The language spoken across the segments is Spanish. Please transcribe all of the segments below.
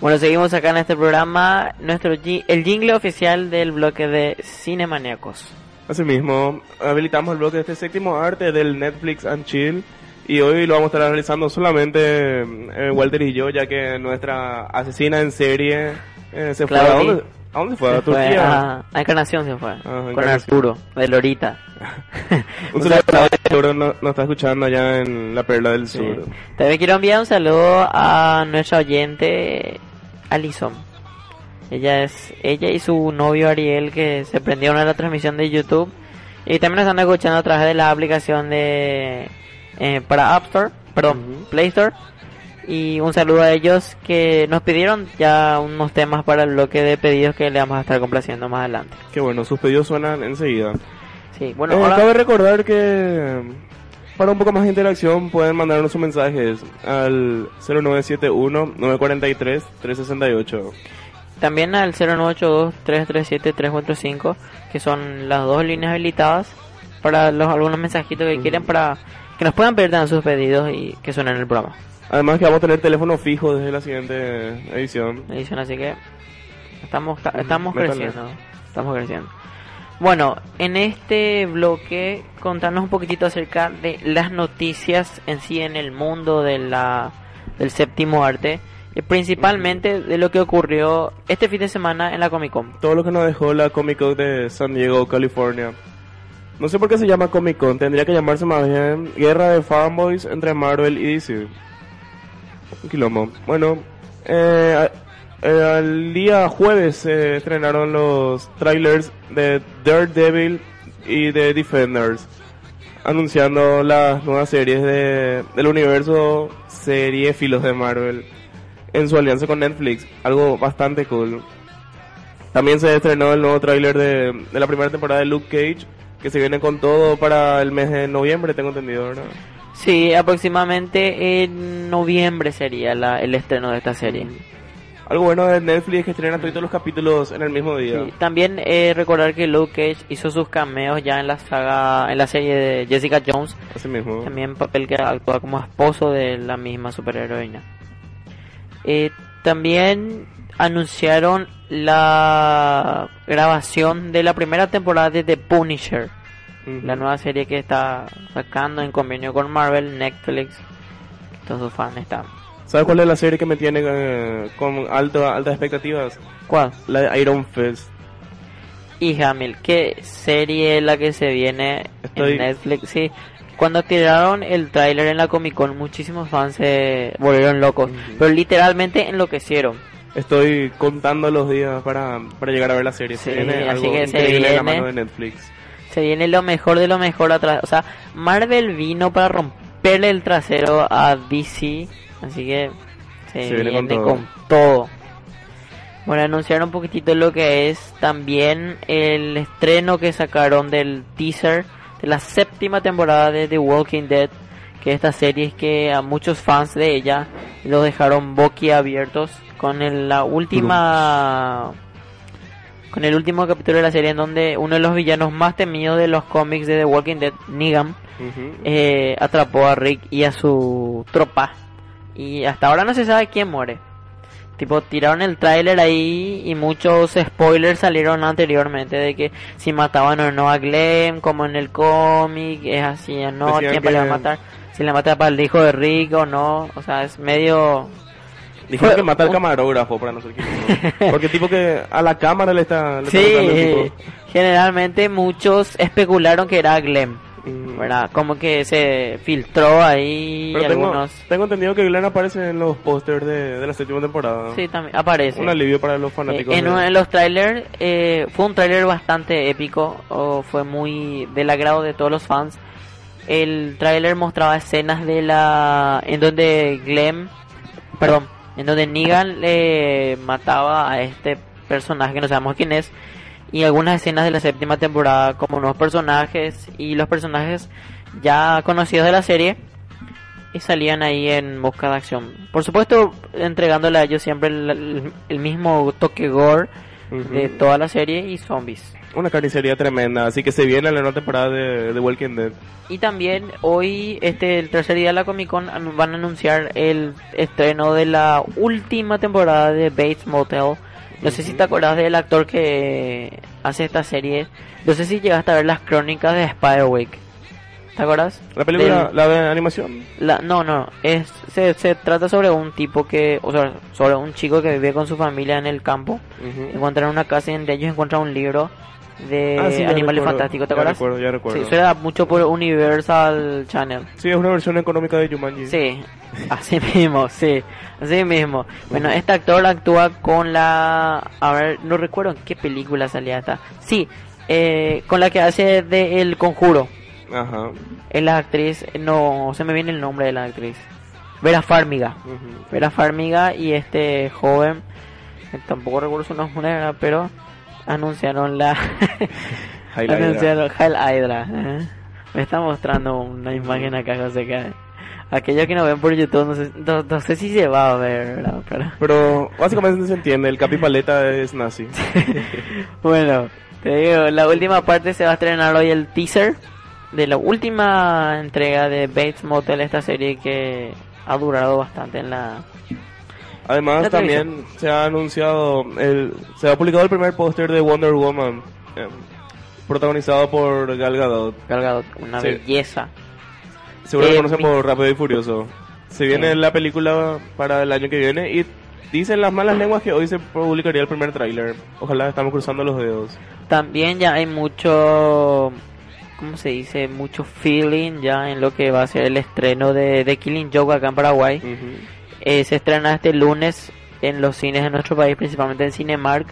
Bueno, seguimos acá en este programa, nuestro el jingle oficial del bloque de Cinemaniacos. Asimismo, habilitamos el bloque de este séptimo arte del Netflix and Chill y hoy lo vamos a estar realizando solamente eh, Walter y yo, ya que nuestra asesina en serie eh, se fue. ¿A dónde, ¿A dónde fue? ¿A Se fue Turquía? a, a Encarnación se fue, con Encarnación. Arturo, de Lorita. Un saludo a Claudia, que seguro no- nos está escuchando allá en la Perla del Sí. Sur. También quiero enviar un saludo a nuestra oyente Alison. Ella es ella y su novio Ariel que se prendieron a la transmisión de YouTube y también nos están escuchando a través de la aplicación de eh, para App Store, perdón. Play Store. Y un saludo a ellos que nos pidieron ya unos temas para el bloque de pedidos que le vamos a estar complaciendo más adelante. Qué bueno, sus pedidos suenan enseguida. Sí, bueno, Eh, ahora- Cabe recordar que para un poco más de interacción pueden mandarnos sus mensajes al 0971-943-368. También al 0982-337-345, que son las dos líneas habilitadas para los algunos mensajitos que quieren para que nos puedan pedir sus pedidos y que suenen en el programa. Además que vamos a tener teléfono fijo desde la siguiente edición. Edición, así que estamos estamos creciendo, estamos creciendo. Bueno, en este bloque contarnos un poquitito acerca de las noticias en sí en el mundo de la del séptimo arte y principalmente de lo que ocurrió este fin de semana en la Comic Con. Todo lo que nos dejó la Comic Con de San Diego, California. No sé por qué se llama Comic Con, tendría que llamarse más bien Guerra de Fanboys entre Marvel y DC. Un quilombo. Bueno, eh, eh, el día jueves se estrenaron los trailers de Daredevil y de Defenders, anunciando las nuevas series de, del universo serie filos de Marvel en su alianza con Netflix, algo bastante cool. También se estrenó el nuevo tráiler de, de la primera temporada de Luke Cage, que se viene con todo para el mes de noviembre, tengo entendido, ¿verdad? Sí, aproximadamente en noviembre sería la, el estreno de esta serie. Algo bueno de Netflix es que estrena todos los capítulos en el mismo día. Sí, También eh, recordar que Luke Cage hizo sus cameos ya en la saga, en la serie de Jessica Jones, Así mismo. también papel que actúa como esposo de la misma superheroína. Eh, también anunciaron la grabación de la primera temporada de The Punisher, la nueva serie que está sacando en convenio con Marvel, Netflix, todos sus fans están. ¿Sabes cuál es la serie que me tiene eh, con alto, altas expectativas? ¿Cuál? La de Iron Fist. Y Hamil, ¿qué serie es la que se viene Estoy- en Netflix? Sí, cuando tiraron el tráiler en la Comic Con, muchísimos fans se volvieron locos, pero literalmente enloquecieron. Estoy contando los días para, para llegar a ver la serie. Sí, se viene así algo que se de la viene. mano de Netflix. Se viene lo mejor de lo mejor atrás. O sea, Marvel vino para romperle el trasero a DC, así que se, Se viene viene, con con, todo. Bueno, anunciaron un poquitito lo que es también el estreno que sacaron del teaser de la séptima temporada de The Walking Dead, que esta serie es que a muchos fans de ella los dejaron boquiabiertos con el- la última con el último capítulo de la serie en donde uno de los villanos más temidos de los cómics de The Walking Dead, Negan, eh, atrapó a Rick y a su tropa. Y hasta ahora no se sabe quién muere. Tipo, tiraron el tráiler ahí y muchos spoilers salieron anteriormente de que si mataban o no a Glenn, como en el cómic, es así o no, Decían quién que- le va a matar, si le mata para el hijo de Rick o no, o sea, es medio... Dijeron que mata al camarógrafo para no ser quién. Porque tipo que a la cámara le está... Le está Sí, tipo. generalmente muchos especularon que era Glenn. ¿Verdad? Como que se filtró ahí Pero tengo, algunos... tengo entendido que Glenn aparece en los pósters de, de la séptima temporada. Sí, también aparece. Un alivio para los Eh, fanáticos. en, de- uno de los trailers eh, fue un trailer bastante épico, o fue muy del agrado de todos los fans. El trailer mostraba escenas de la en donde Glenn, perdón, en donde Negan le mataba a este personaje que no sabemos quién es y algunas escenas de la séptima temporada como nuevos personajes y los personajes ya conocidos de la serie y salían ahí en busca de acción. Por supuesto, entregándole a ellos siempre el, el- el mismo toque gore de toda la serie y zombies. Una carnicería tremenda, así que se viene la nueva temporada de, de Walking Dead. Y también hoy, este, el tercer día de la Comic Con, van a anunciar el estreno de la última temporada de Bates Motel. No sé si te acordás del actor que hace esta serie. No sé si llegaste a ver las crónicas de Spiderwick. ¿Te acuerdas? La película, Del- la de animación. la- no, no, es, se, se trata sobre un tipo que, o sea, sobre un chico que vive con su familia en el campo. Ujú. Encuentran una casa y entre ellos encuentran un libro de Ah, sí, ya animales recuerdo, fantásticos, ¿te ya acuerdas? recuerdo, ya recuerdo. Sí, eso era mucho por Universal Channel. Sí, es una versión económica de Jumanji. Sí, así mismo, sí, así mismo. Bueno, este actor actúa con la... A ver, no recuerdo en qué película salía esta. Sí, eh, con la que hace de El Conjuro. Ajá. Es la actriz, no se me viene el nombre de la actriz. Vera Farmiga. Vera Farmiga y este joven, tampoco recuerdo su nombre, pero anunciaron la... Anunciaron Hell Hydra. ¿eh? Me está mostrando una imagen acá, José, que aquellos que nos ven por YouTube, no sé, no, no sé si se va a ver, ¿verdad? Pero, Pero básicamente se entiende, el Capi Paleta es nazi. bueno, te digo, la última parte se va a estrenar hoy el teaser de la última entrega de Bates Motel, esta serie que ha durado bastante en la... Además La también se ha anunciado, el, se ha publicado el primer póster de Wonder Woman, eh, protagonizado por Gal Gadot. Gal Gadot, una Sí. belleza. Seguro Eh, que conocen por Rápido y Furioso. Se viene la película para el año que viene y dicen las malas lenguas que hoy se publicaría el primer tráiler. Ojalá estamos cruzando los dedos. También ya hay mucho, ¿cómo se dice? Mucho feeling ya en lo que va a ser el estreno de, de Killing Joke acá en Paraguay. Ujú. Eh, se estrena este lunes en los cines de nuestro país, principalmente en Cinemark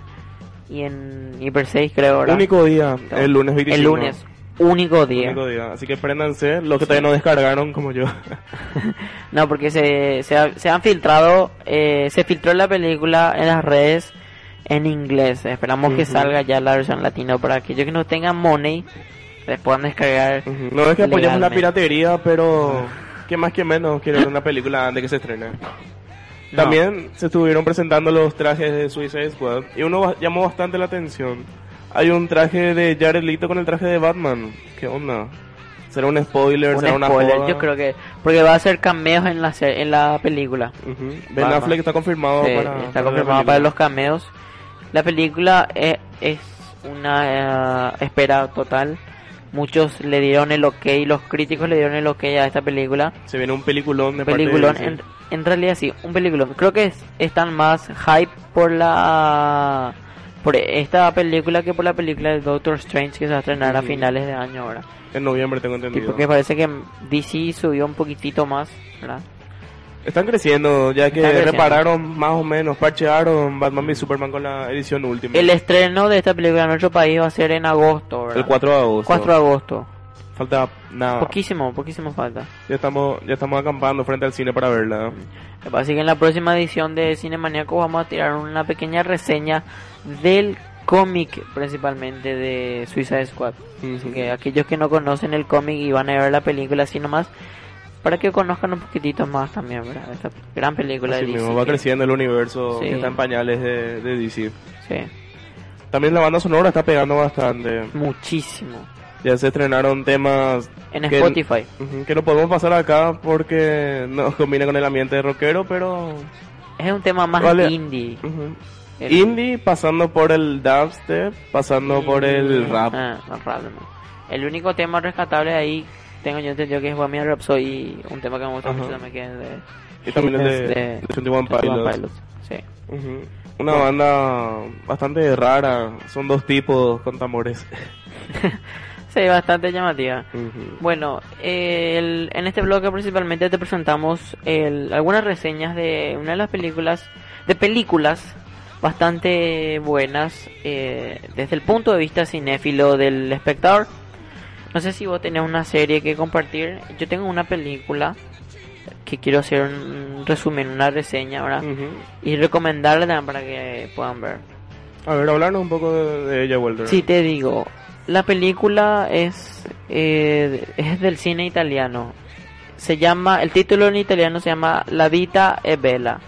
y en Hyper 6 creo, ¿verdad? Único día, el lunes 25. El lunes, único día. Único día. Así que préndanse, los que todavía no descargaron como yo. No, porque se, se, ha- se han filtrado, eh, se filtró la película en las redes en inglés. Esperamos que Ujú. salga ya la versión latina para aquellos que no tengan money, les puedan descargar. Ujú. No es que apoyemos la piratería, pero que más que menos quiero ver una película antes que se estrene. No. También se estuvieron presentando los trajes de Suicide Squad y uno llamó bastante la atención. Hay un traje de Jared Leto con el traje de Batman. ¿Qué onda? ¿Será un spoiler? Un ¿Será una spoiler, joda? yo creo que porque va a ser cameos en la en la película. Ben Batman. Affleck está confirmado Sí, para está confirmado para los cameos. La película es, es una eh, espera total. Muchos le dieron el ok, los críticos le dieron el ok a esta película. Se viene un peliculón de parte de peliculón, DC. en, en realidad sí, un peliculón. Creo que es, están más hype por la por esta película que por la película de Doctor Strange que se va a estrenar a finales de año ahora. En noviembre tengo entendido. porque parece que DC subió un poquitito más, ¿verdad? Están creciendo, ya que creciendo. repararon más o menos, parchearon Batman y Superman con la edición última. El estreno de esta película en nuestro país va a ser en agosto, ¿verdad? El 4 de agosto. 4 de agosto. Falta nada. Poquísimo, poquísimo falta. Ya estamos, ya estamos acampando frente al cine para verla. Así que en la próxima edición de Cinemaníaco vamos a tirar una pequeña reseña del cómic principalmente de Suicide Squad. Así que aquellos que no conocen el cómic y van a ver la película así nomás, para que conozcan un poquitito más también, ¿verdad? Esta gran película Así de mismo, DC. va que- creciendo el universo Sí. que está en pañales de, de DC. Sí, También la banda sonora está pegando bastante. muchísimo. Ya se estrenaron temas En que, Spotify. Que no podemos pasar acá porque nos combina con el ambiente rockero, pero... Es un tema más Vale. indie. El- Indie pasando por el dubstep, pasando por el rap. Ah, el rap. El único tema rescatable ahí, tengo yo entendido que es Bohemian Rhapsody, un tema que me gusta Ajá. mucho también que es de... Y también el de, es de 21 21 Pilots. Sí. Ujú. Una banda bastante rara, son dos tipos con tambores. sí, bastante llamativa. Ujú. Bueno, el- en este bloque principalmente te presentamos el- algunas reseñas de una de las películas, de películas bastante buenas eh, desde el punto de vista cinéfilo del espectador. No sé si vos tenés una serie que compartir. Yo tengo una película que quiero hacer un resumen, una reseña, ¿verdad? Ujú. Y recomendarla también para que puedan ver. A ver, hablarnos un poco de, de ella, Walter. Sí, te digo, la película es, eh, es del cine italiano. Se llama, el título en italiano se llama La Vita e Bella.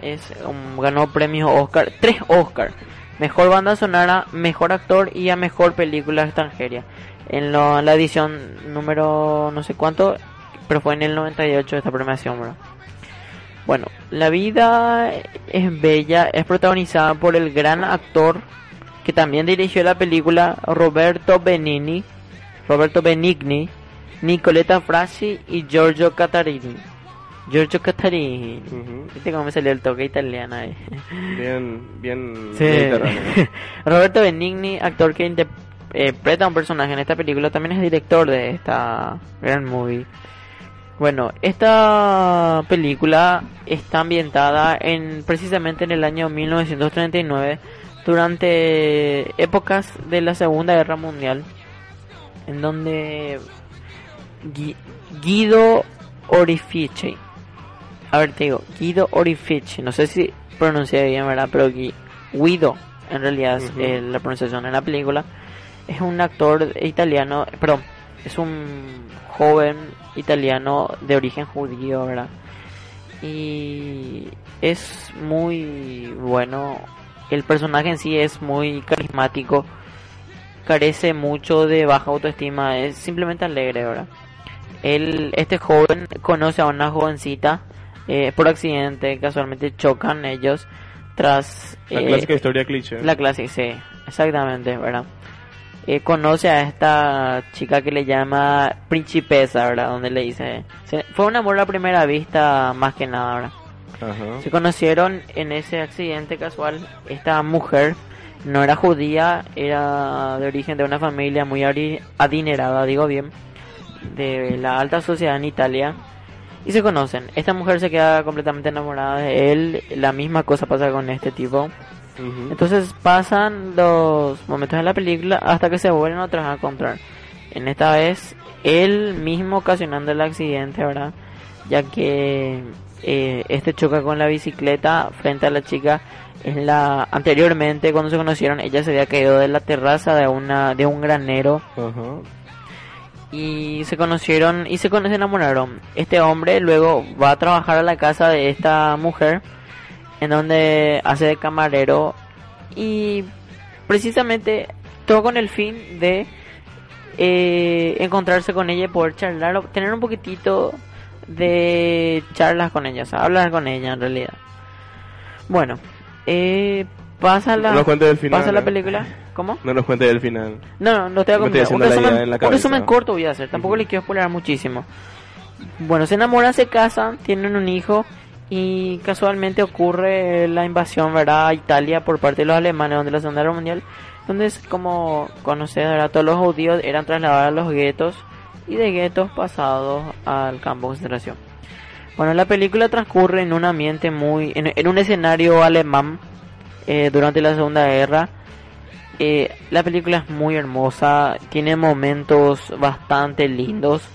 Es, ganó premios Oscar, tres Oscar. mejor banda sonora, mejor actor y a mejor película extranjera. En, lo- en la edición número no sé cuánto, pero fue en el 98 esta premiación, ¿verdad? Bueno, La vida es bella, es protagonizada por el gran actor que también dirigió la película Roberto Benigni, Roberto Benigni, Nicoletta Frasi y Giorgio Catarini. Giorgio Catarini. ¿Viste cómo me salió el toque italiano ahí? Bien, bien Sí. Roberto Benigni, actor que interpreta a un personaje en esta película, también es director de esta gran movie. Bueno, esta película está ambientada en precisamente en el año 1939, durante épocas de la Segunda Guerra Mundial, en donde Gui- Guido Orifici, a ver te digo, Guido Orifici, no sé si pronuncié bien, ¿verdad? Pero Gui- Guido, en realidad es Ujú. eh, la pronunciación en la película, es un actor italiano, perdón, es un joven italiano de origen judío, ¿verdad? Y es muy bueno. El personaje en sí es muy carismático. Carece mucho de baja autoestima. Es simplemente alegre, ¿verdad? Él, este joven conoce a una jovencita. eh, por accidente, casualmente chocan ellos. Tras La eh, clásica historia cliché. la clase, sí, exactamente, ¿verdad? Eh, conoce a esta chica que le llama Principesa, ¿verdad? Donde le dice... se- fue un amor a primera vista, más que nada, ¿verdad? Ajá. Se conocieron en ese accidente casual. Esta mujer no era judía, era de origen de una familia muy adinerada, digo bien, de la alta sociedad en Italia. Y se conocen. Esta mujer se queda completamente enamorada de él. La misma cosa pasa con este tipo. Entonces pasan los momentos de la película hasta que se vuelven otra vez a encontrar. En esta vez, él mismo ocasionando el accidente, ¿verdad? Ya que eh, este choca con la bicicleta frente a la chica. En la anteriormente cuando se conocieron, ella se había caído de la terraza de una de un granero y se conocieron y se, se enamoraron. Este hombre luego va a trabajar a la casa de esta mujer en donde hace de camarero y precisamente todo con el fin de eh, encontrarse con ella y poder charlar, tener un poquitito de charlas con ella, o sea, hablar con ella en realidad. Bueno, eh, pasa la, No nos cuentes del final, pasa la ¿eh? película. ¿Cómo? No nos cuentes del final. No, no, no te voy a contar. Un resumen, un resumen corto voy a hacer. Tampoco Ujú. le quiero spoiler muchísimo. Bueno, se enamoran, se casan, tienen un hijo y casualmente ocurre la invasión, ¿verdad? A Italia por parte de los alemanes, donde la Segunda Guerra Mundial, donde es como conocer, ¿verdad? Todos los judíos eran trasladados a los guetos y de guetos pasados al campo de concentración. Bueno, la película transcurre en un ambiente muy, en, en un escenario alemán eh, durante la Segunda Guerra. Eh, la película es muy hermosa, tiene momentos bastante lindos.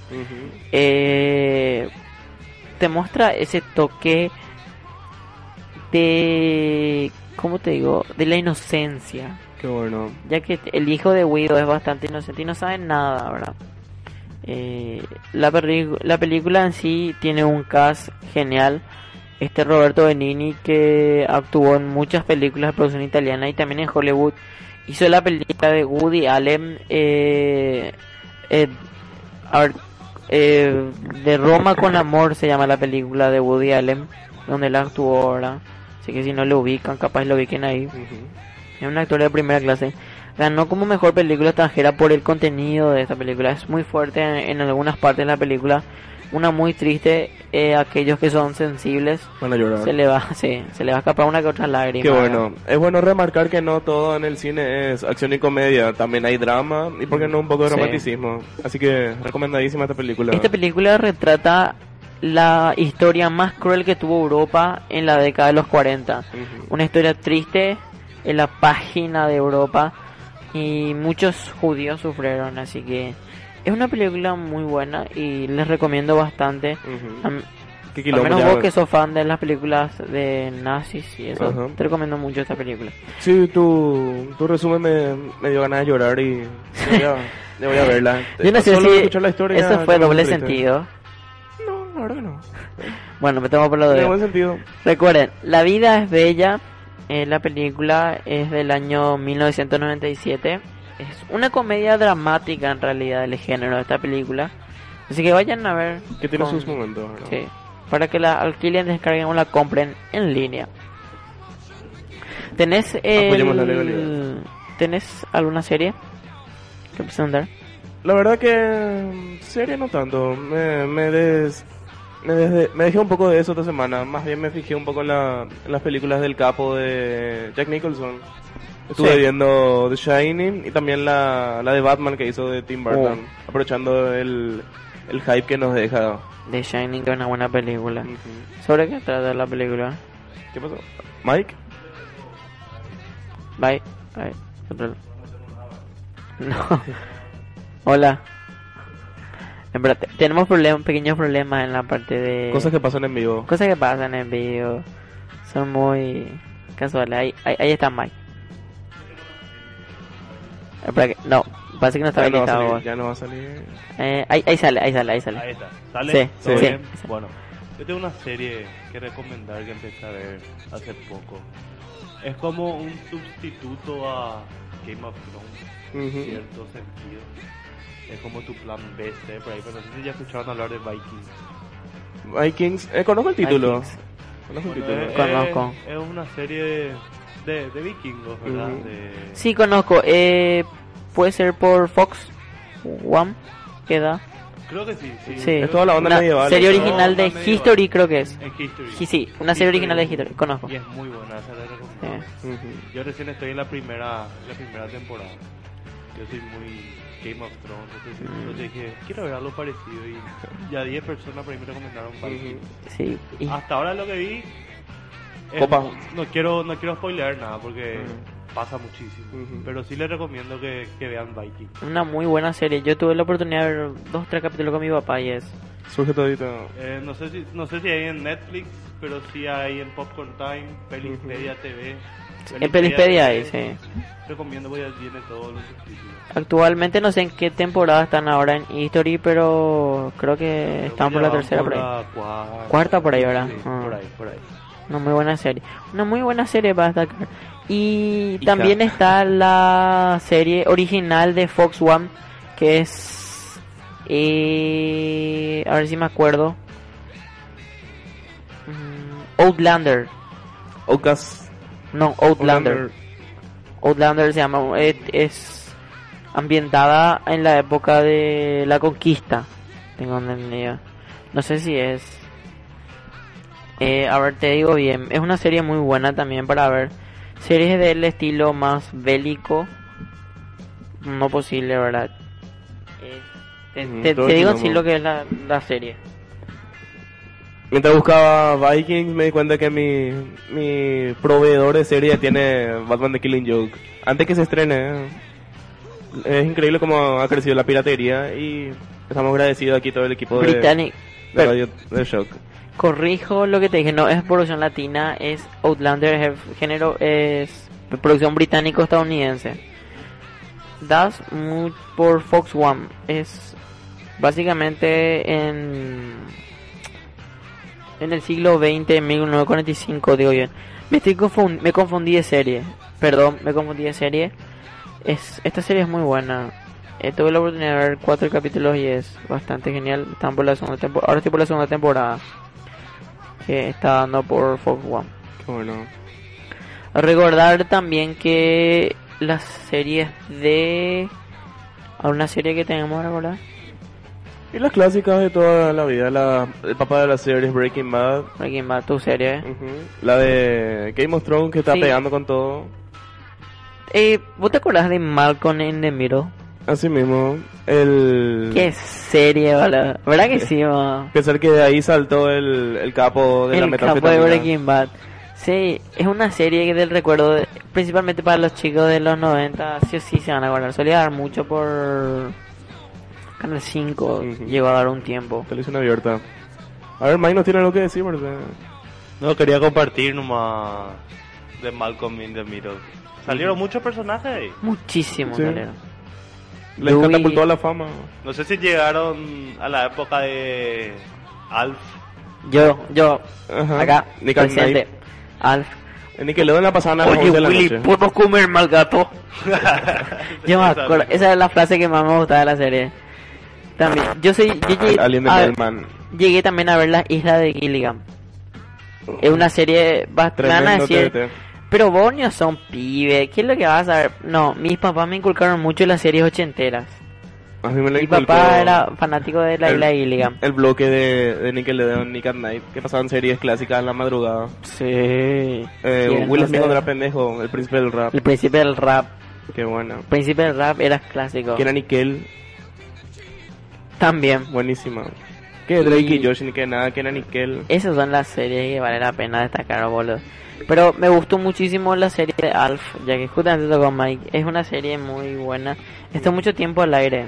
Eh, te muestra ese toque de, ¿cómo te digo? De la inocencia. Qué bueno. Ya que el hijo de Guido es bastante inocente y no sabe nada, ¿verdad? Eh, la, la película en sí tiene un cast genial. Este Roberto Benini que actuó en muchas películas de producción italiana y también en Hollywood. Hizo la película de Woody Allen. eh, eh, a ver, eh, de Roma con amor se llama la película de Woody Allen. Donde él actuó ahora. Así que si no lo ubican, capaz lo ubiquen ahí. Es un actor de primera clase. Ganó como mejor película extranjera por el contenido de esta película. Es muy fuerte en, en algunas partes de la película. Una muy triste. eh, aquellos que son sensibles. Van a llorar. Se le va, sí, se le va a escapar una que otra lágrima. Qué bueno. Es bueno remarcar que no todo en el cine es acción y comedia. También hay drama y, por qué no, un poco de Sí. romanticismo. Así que recomendadísima esta película. Esta película retrata la historia más cruel que tuvo Europa en la década de los 40. Ujú. Una historia triste en la página de Europa y muchos judíos sufrieron, así que es una película muy buena y les recomiendo bastante. Ujú. Am- Qué Al menos vos que sos fan de las películas de nazis y eso, Ajá. te recomiendo mucho esta película. Sí, tu, tu resumen me, me dio ganas de llorar y voy a, voy a verla. Yo no sé Solo si la historia eso fue doble sentido. No, la verdad no. Bueno, me tomo por lo de... buen sentido. Recuerden, la vida es bella, Eh, la película es del año 1997. Es una comedia dramática en realidad del género de esta película. Así que vayan a ver. Que tiene con- sus momentos, ¿verdad? Sí, para que la alquilen, descarguen o la compren en línea. ¿Tenés, el-. ¿Tenés alguna serie que presentar? La verdad que mm, serie no tanto. Me, me, des- me, des- me dejé un poco de eso esta semana. Más bien me fijé un poco en, la- en las películas del capo de Jack Nicholson. Estuve Sí. viendo The Shining y también la, la de Batman que hizo de Tim Burton. Oh. Aprovechando el, el hype que nos deja. The Shining, que es una buena película. ¿Sobre qué trata la película? ¿Qué pasó? ¿Mike? Bye. Bye. No. Hola. Verdad, tenemos problemas, pequeños problemas en la parte de... Cosas que pasan en vivo. Cosas que pasan en vivo. Son muy casuales. Ahí, ahí, ahí está Mike. Espera que... No, parece que no está Ya no, salir, ya no va a salir. Eh, ahí, ahí sale, ahí sale, ahí sale. Ahí está. ¿Sale? Sí, ¿Todo sí. bien? Sí. Bueno, yo tengo una serie que recomendar que empecé a ver hace poco. Es como un sustituto a Game of Thrones, en cierto sentido. Es como tu plan B, C, por ahí, pero no sé si ya escucharon hablar de Vikings. Vikings. Eh, conozco el título. Vikings. Conozco el Bueno, título. es, Conozco. Es, es una serie de, de, de vikingos, ¿verdad? De- Sí, conozco. Eh, puede ser por Fox One. ¿Queda? Creo que sí, sí. Sí. Es toda la onda Una medieval. serie ¿no? original de medieval. History, creo que es. En History. Sí, sí, una serie original de History. Conozco. Y es muy buena, esa la recomiendo. Sí. Ujú. Yo recién estoy en la primera, la primera temporada. Yo soy muy Game of Thrones, entonces, Mm. entonces dije, quiero ver algo parecido y ya 10 personas por ahí me recomendaron Vikings. Sí. y- Hasta ahora lo que vi es Copa. no quiero no quiero spoiler nada porque Mm. pasa muchísimo, Ujú. pero sí les recomiendo que, que vean Vikings. Una muy buena serie. Yo tuve la oportunidad de ver dos tres capítulos con mi papá y es. Surge todito. Eh, no sé si no sé si hay en Netflix, pero sí hay en Popcorn Time, Pelispedia TV. En Pelispedia hay, sí. Recomiendo porque tiene todos los subtítulos. Actualmente no sé en qué temporada están ahora en History, pero creo que Creo están que por la tercera por ahí. la cuarta, Cuarta por ahí, ¿verdad? Sí, Ah. por ahí, por ahí. Una muy buena serie. Una muy buena serie para destacar. Y Y también ca- está la serie original de Fox One, que es... Eh, a ver si me acuerdo. Mm, Outlander. Ocas. No, Outlander. Outlander se llama. Es, es ambientada en la época de la conquista. Tengo entendido. No sé si es. Eh, a ver, te digo bien. Es una serie muy buena también para ver. Series del estilo más bélico. No posible, ¿verdad? Eh, te, te- te digo quilombo. sí lo que es la, la serie. Mientras buscaba Vikings me di cuenta que mi, mi proveedor de serie tiene Batman The Killing Joke. Antes que se estrene, es increíble cómo ha crecido la piratería y estamos agradecidos aquí todo el equipo de, Britannic. de Radio de Shock. Corrijo lo que te dije, no es producción latina, es Outlander, género, es producción británico-estadounidense. Das por Fox One, es básicamente en en el siglo XX, en 1945, digo bien. Me, estoy confun- me confundí de serie, perdón, me confundí de serie. Es, esta serie es muy buena. Eh, tuve la oportunidad de ver cuatro capítulos y es bastante genial. Están por la segunda tempo- Ahora estoy por la segunda temporada que está dando por Fox One. Qué bueno. Recordar también que las series de... ¿Alguna serie que tenemos recordar? Y las clásicas de toda la vida, la, el papá de las series Breaking Bad, Breaking Bad, tu serie. ¿eh? ujú, la de Game of Thrones que está Sí. pegando con todo. Eh, ¿Vos te acordás de Malcolm in the Middle? Así mismo, el... Qué serie, ¿verdad? ¿Verdad que sí, ma? Pensar que de ahí saltó el, el capo de la El capo de metanfetamina. Breaking Bad. Sí, es una serie del recuerdo, de- principalmente para los chicos de los 90, sí o sí se van a acordar. Solía dar mucho por Canal 5, Ujú. llegó a dar un tiempo. Televisión abierta. A ver, Mike no tiene algo que decir, ¿verdad? No, quería compartir nomás de Malcolm in the Middle. Salieron muchos personajes ahí. Muchísimo Sí. salieron. Les Louis- catapultó a la fama. No sé si llegaron a la época de Alf. Yo, yo, Ajá. acá, Nick presente. Knight. Alf. En Nickelodeon la pasaban a las Oye, 11 de la Willy, noche. ¿puedo comer mal gato? Yo me acuerdo, esa es la frase que más me gustaba de la serie. También, yo soy, yo llegué, Alien de a- Bellman. llegué también a ver la isla de Gilligan. Es una serie bastante, pero vos no son pibe, ¿qué es lo que vas a ver? No, mis papás me inculcaron mucho las series ochenteras. A mí me lo Mi papá era fanático de la el- isla de Gilligan. El bloque de, de Nickelodeon, Nick at Night, que pasaban series clásicas en la madrugada. Sí. Eh, ¿Quién Will Smith cuando era pendejo, el príncipe del rap. El príncipe del rap. Qué bueno. El príncipe del rap era clásico. Que era Nickel, También. buenísima. Que Drake y, Y- Josh, ni que nada, que era Nickel. Esas son las series que vale la pena destacar, boludo. Pero me gustó muchísimo la serie de Alf, ya que justamente tocó Mike. Es una serie muy buena. Está mucho tiempo al aire.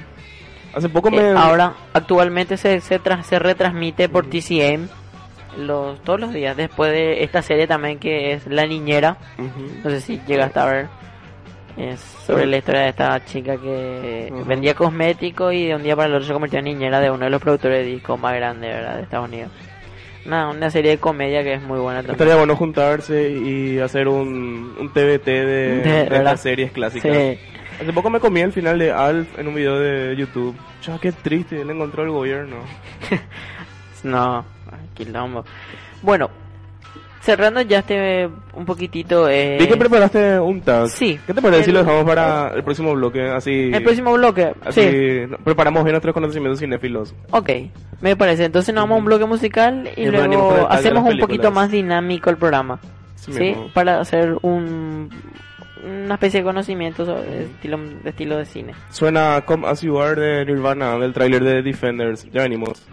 Hace poco Eh, me... ahora, actualmente se, se, tra- se retransmite por TCM los, todos los días. Después de esta serie también que es La Niñera. Ujú. No sé si llegaste a ver. Es sobre la historia de esta chica que vendía cosméticos y de un día para el otro se convirtió en niñera de uno de los productores de discos más grandes ¿verdad? de Estados Unidos. Una, una serie de comedia que es muy buena también. Estaría bueno juntarse y hacer un, un TBT de, de, estas series clásicas. Sí. Hace poco me comí el final de Alf en un video de YouTube. Ya, qué triste, le encontró el gobierno. No, quilombo. Bueno, cerrando ya este un poquitito. Eh, Vi que preparaste un tag. Sí. ¿Qué te parece si lo El- dejamos para el próximo bloque? Así, el próximo bloque. así Sí, preparamos bien nuestros conocimientos cinéfilos. ok. Me parece. Entonces nos vamos a un bloque musical y el luego hacemos un poquito más dinámico el programa. Sí. Para hacer un una especie de conocimiento sobre estilo, de estilo de cine. Suena Come As You Are de Nirvana, del tráiler de Defenders. Ya venimos.